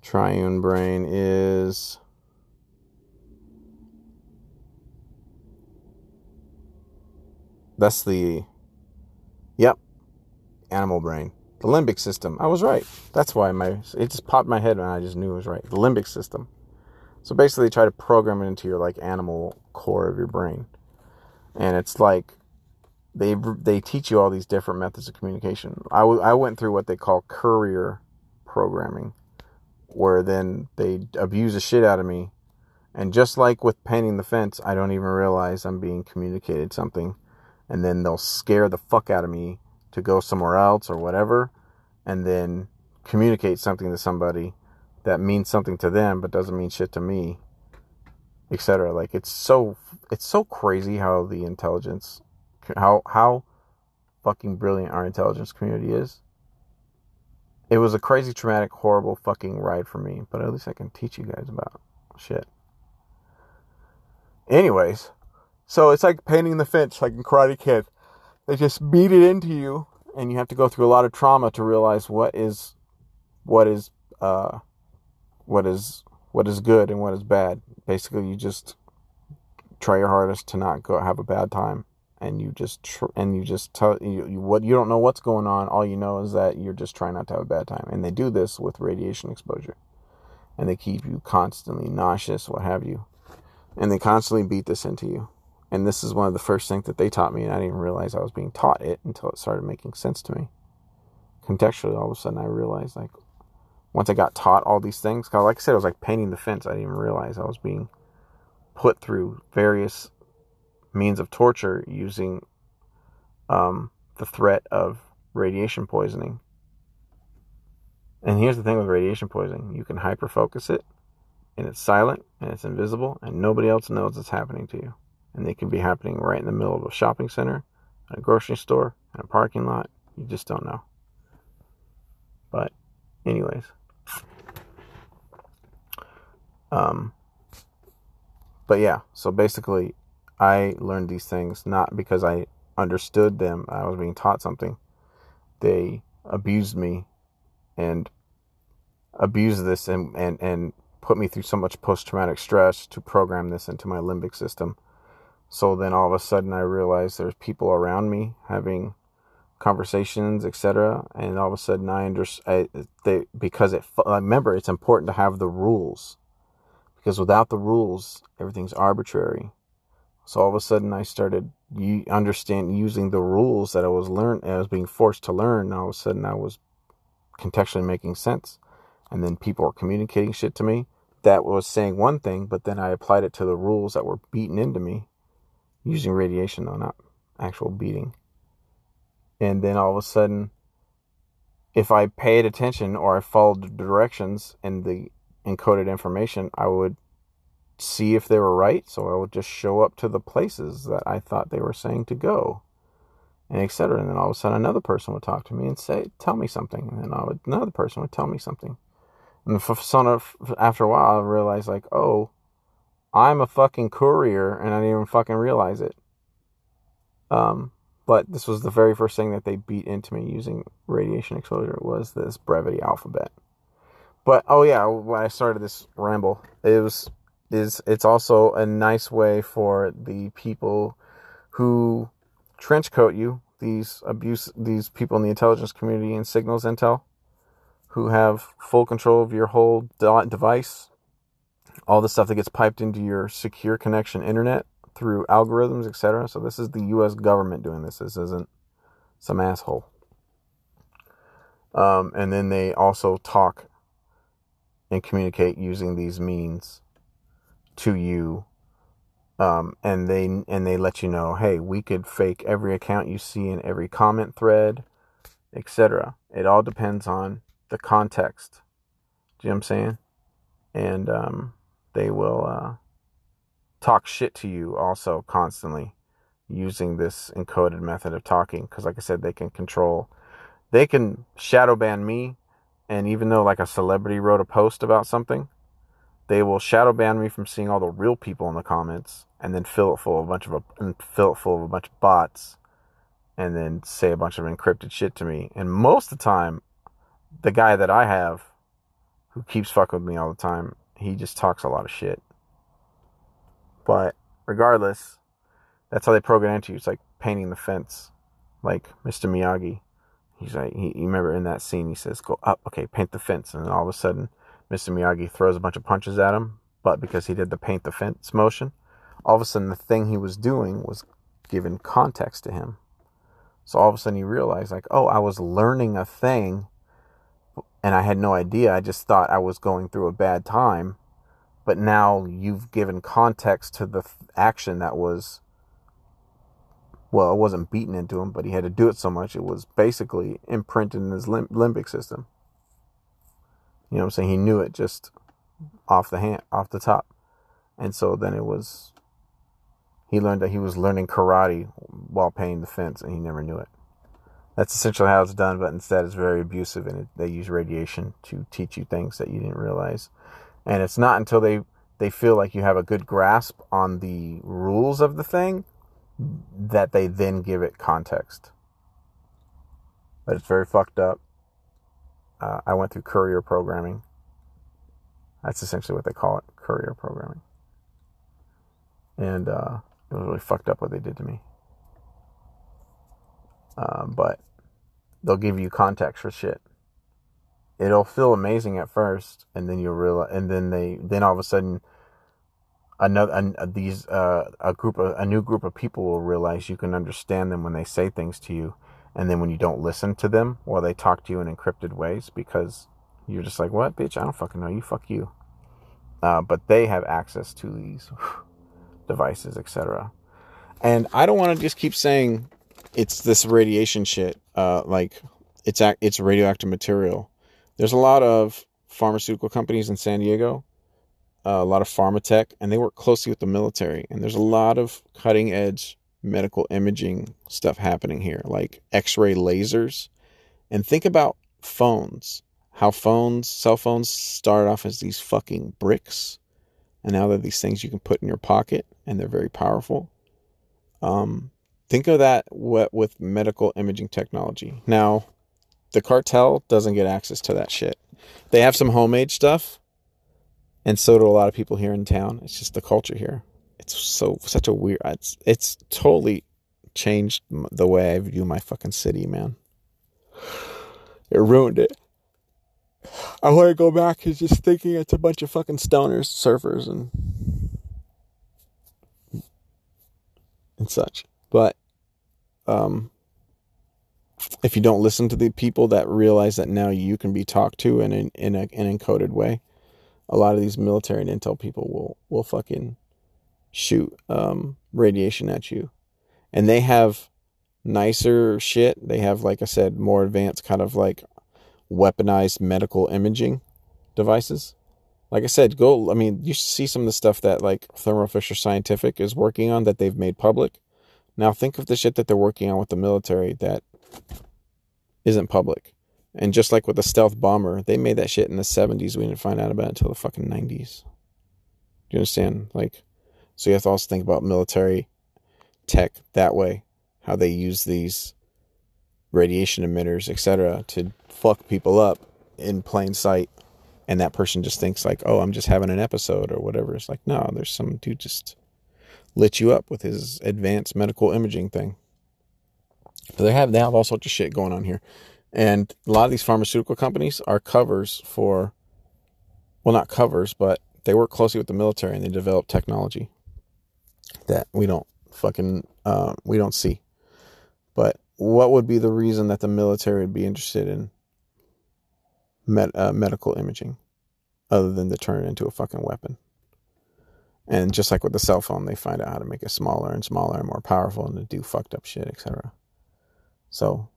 Triune brain is. That's the. Yep. Animal brain. The limbic system. I was right. That's why my. It just popped my head and I just knew it was right. The limbic system. So basically, try to program it into your like animal core of your brain, and it's like they they teach you all these different methods of communication. I, w- I went through what they call courier programming, where then they abuse the shit out of me, and just like with painting the fence, I don't even realize I'm being communicated something, and then they'll scare the fuck out of me to go somewhere else or whatever, and then communicate something to somebody that means something to them but doesn't mean shit to me etc like it's so it's so crazy how the intelligence how how fucking brilliant our intelligence community is. It was a crazy traumatic horrible fucking ride for me but at least i can teach you guys about shit. Anyways so it's like painting the fence like in karate kid. They just beat it into you and you have to go through a lot of trauma to realize what is what is uh what is what is good and what is bad. Basically, you just try your hardest to not go have a bad time, and you just tr- and you just tell you, you what you don't know what's going on. All you know is that you're just trying not to have a bad time, and they do this with radiation exposure, and they keep you constantly nauseous, what have you, and they constantly beat this into you. And this is one of the first things that they taught me, and I didn't even realize I was being taught it until it started making sense to me. Contextually, all of a sudden, I realized like, once I got taught all these things, cause like I said, I was like painting the fence. I didn't even realize I was being put through various means of torture using um, the threat of radiation poisoning. And here's the thing with radiation poisoning you can hyperfocus it, and it's silent, and it's invisible, and nobody else knows it's happening to you. And they can be happening right in the middle of a shopping center, a grocery store, in a parking lot. You just don't know. But, anyways. Um, but yeah, so basically, I learned these things not because I understood them, I was being taught something. They abused me and abused this and, and, and put me through so much post traumatic stress to program this into my limbic system. So then all of a sudden I realized there's people around me having conversations, etc. And all of a sudden I understand they because it. Remember, it's important to have the rules because without the rules, everything's arbitrary. So all of a sudden, I started understand using the rules that I was learn I was being forced to learn. All of a sudden, I was contextually making sense, and then people were communicating shit to me that was saying one thing, but then I applied it to the rules that were beaten into me using radiation, though not actual beating. And then all of a sudden, if I paid attention or I followed the directions and the encoded information, I would see if they were right. So I would just show up to the places that I thought they were saying to go, and etc. And then all of a sudden, another person would talk to me and say, "Tell me something," and then I would, another person would tell me something. And son of, after a while, I realized like, oh, I'm a fucking courier, and I didn't even fucking realize it. Um, but this was the very first thing that they beat into me using radiation exposure was this brevity alphabet. But oh yeah, when I started this ramble, it was is it's also a nice way for the people who trench coat you, these abuse these people in the intelligence community and signals intel who have full control of your whole device, all the stuff that gets piped into your secure connection internet through algorithms, etc. So this is the U.S. government doing this. This isn't some asshole. Um, and then they also talk and communicate using these means to you. Um, and they and they let you know, hey, we could fake every account you see in every comment thread, etc. It all depends on the context. Do you know what I'm saying? And um, they will uh, talk shit to you also constantly using this encoded method of talking because like i said they can control they can shadow ban me and even though like a celebrity wrote a post about something they will shadow ban me from seeing all the real people in the comments and then fill it full of a bunch of a, fill it full of a bunch of bots and then say a bunch of encrypted shit to me and most of the time the guy that i have who keeps fucking with me all the time he just talks a lot of shit but regardless, that's how they program into you. It's like painting the fence, like Mr. Miyagi. He's like, he, you remember in that scene, he says, "Go up, okay, paint the fence," and then all of a sudden, Mr. Miyagi throws a bunch of punches at him, but because he did the paint the fence motion, all of a sudden the thing he was doing was given context to him. So all of a sudden he realized, like, oh, I was learning a thing, and I had no idea. I just thought I was going through a bad time, but now you've given context to the action that was well it wasn't beaten into him but he had to do it so much it was basically imprinted in his lim- limbic system. You know what i'm saying? He knew it just off the hand off the top. And so then it was he learned that he was learning karate while paying the fence and he never knew it. That's essentially how it's done but instead it's very abusive and it, they use radiation to teach you things that you didn't realize. And it's not until they they feel like you have a good grasp on the rules of the thing that they then give it context. But it's very fucked up. Uh, I went through courier programming. That's essentially what they call it courier programming. And uh, it was really fucked up what they did to me. Uh, but they'll give you context for shit it'll feel amazing at first, and then you'll realize, and then they, then all of a sudden, another an, these uh, a group of a new group of people will realize you can understand them when they say things to you, and then when you don't listen to them or they talk to you in encrypted ways because you're just like, what, bitch? I don't fucking know you. Fuck you. Uh, but they have access to these devices, etc. And I don't want to just keep saying it's this radiation shit. Uh, like it's it's radioactive material there's a lot of pharmaceutical companies in San Diego, uh, a lot of pharma tech, and they work closely with the military. And there's a lot of cutting edge medical imaging stuff happening here, like x ray lasers. And think about phones. How phones, cell phones started off as these fucking bricks. And now they're these things you can put in your pocket and they're very powerful. Um, think of that with medical imaging technology. Now, the cartel doesn't get access to that shit. They have some homemade stuff, and so do a lot of people here in town. It's just the culture here. It's so such a weird. It's it's totally changed the way I view my fucking city, man. It ruined it. I want to go back to just thinking it's a bunch of fucking stoners, surfers, and and such. But um, if you don't listen to the people that realize that now you can be talked to in an, in a, an encoded way, a lot of these military and intel people will will fucking shoot um, radiation at you, and they have nicer shit. They have, like I said, more advanced kind of like weaponized medical imaging devices. Like I said, go. I mean, you see some of the stuff that like Thermo Fisher Scientific is working on that they've made public. Now think of the shit that they're working on with the military that isn't public. And just like with the stealth bomber, they made that shit in the 70s. We didn't find out about it until the fucking 90s. Do you understand? Like, so you have to also think about military tech that way. how they use these radiation emitters, etc., to fuck people up in plain sight. And that person just thinks like, oh, I'm just having an episode or whatever. It's like, no, there's some dude just lit you up with his advanced medical imaging thing. But they have they have all sorts of shit going on here. And a lot of these pharmaceutical companies are covers for well not covers, but they work closely with the military and they develop technology that we don't fucking uh, we don't see. But what would be the reason that the military would be interested in med- uh, medical imaging other than to turn it into a fucking weapon? And just like with the cell phone, they find out how to make it smaller and smaller and more powerful and to do fucked up shit, etc. So,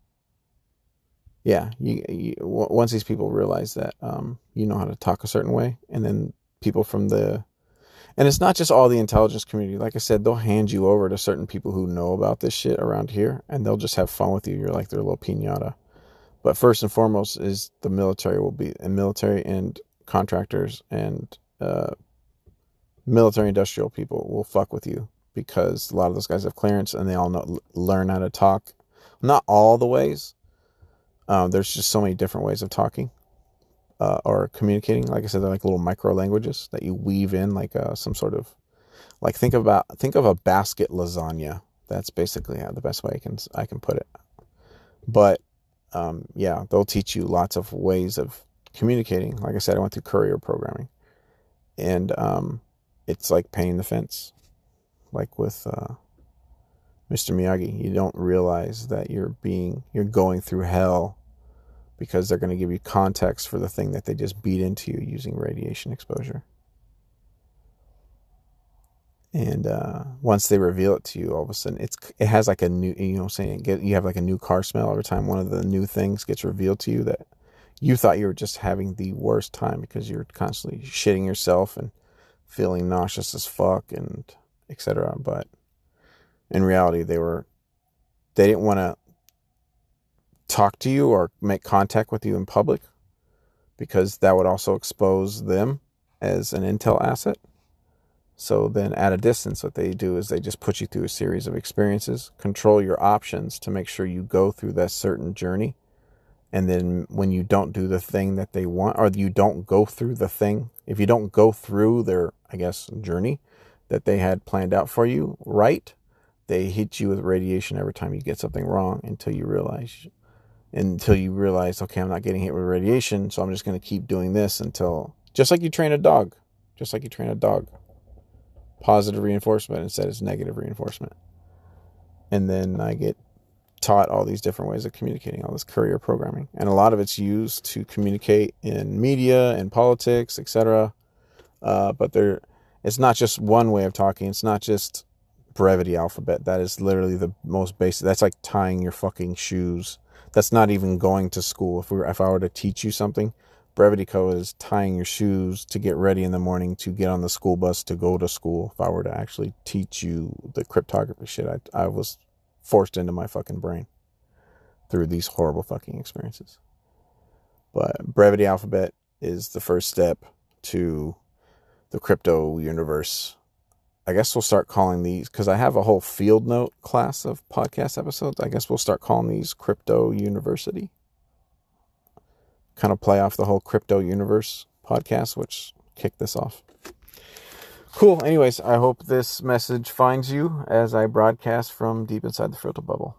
yeah, you, you, once these people realize that um, you know how to talk a certain way, and then people from the and it's not just all the intelligence community. Like I said, they'll hand you over to certain people who know about this shit around here, and they'll just have fun with you. You're like their little pinata. But first and foremost is the military will be and military and contractors and uh, military industrial people will fuck with you because a lot of those guys have clearance and they all know learn how to talk. Not all the ways. Um, there's just so many different ways of talking uh, or communicating. Like I said, they're like little micro languages that you weave in, like uh, some sort of like think about think of a basket lasagna. That's basically how the best way I can I can put it. But um, yeah, they'll teach you lots of ways of communicating. Like I said, I went through courier programming, and um, it's like painting the fence, like with uh, Mr. Miyagi. You don't realize that you're being you're going through hell because they're going to give you context for the thing that they just beat into you using radiation exposure. And uh, once they reveal it to you, all of a sudden it's it has like a new you know saying get you have like a new car smell every time one of the new things gets revealed to you that you thought you were just having the worst time because you're constantly shitting yourself and feeling nauseous as fuck and etc. But in reality, they were they didn't want to talk to you or make contact with you in public because that would also expose them as an intel asset. So then at a distance, what they do is they just put you through a series of experiences, control your options to make sure you go through that certain journey. And then when you don't do the thing that they want, or you don't go through the thing, if you don't go through their, I guess, journey that they had planned out for you right, they hit you with radiation every time you get something wrong until you realize until you realize, okay, I'm not getting hit with radiation, so I'm just going to keep doing this until, just like you train a dog, just like you train a dog. Positive reinforcement instead of negative reinforcement. And then I get taught all these different ways of communicating, all this courier programming. And a lot of it's used to communicate in media and politics, etc. Uh, but there, it's not just one way of talking. It's not just brevity alphabet. That is literally the most basic. That's like tying your fucking shoes that's not even going to school. If we were, if I were to teach you something, brevity code is tying your shoes to get ready in the morning to get on the school bus to go to school. If I were to actually teach you the cryptography shit, I, I was forced into my fucking brain through these horrible fucking experiences. But brevity alphabet is the first step to the crypto universe I guess we'll start calling these because I have a whole field note class of podcast episodes. I guess we'll start calling these Crypto University. Kind of play off the whole Crypto Universe podcast, which kicked this off. Cool. Anyways, I hope this message finds you as I broadcast from deep inside the frontal bubble.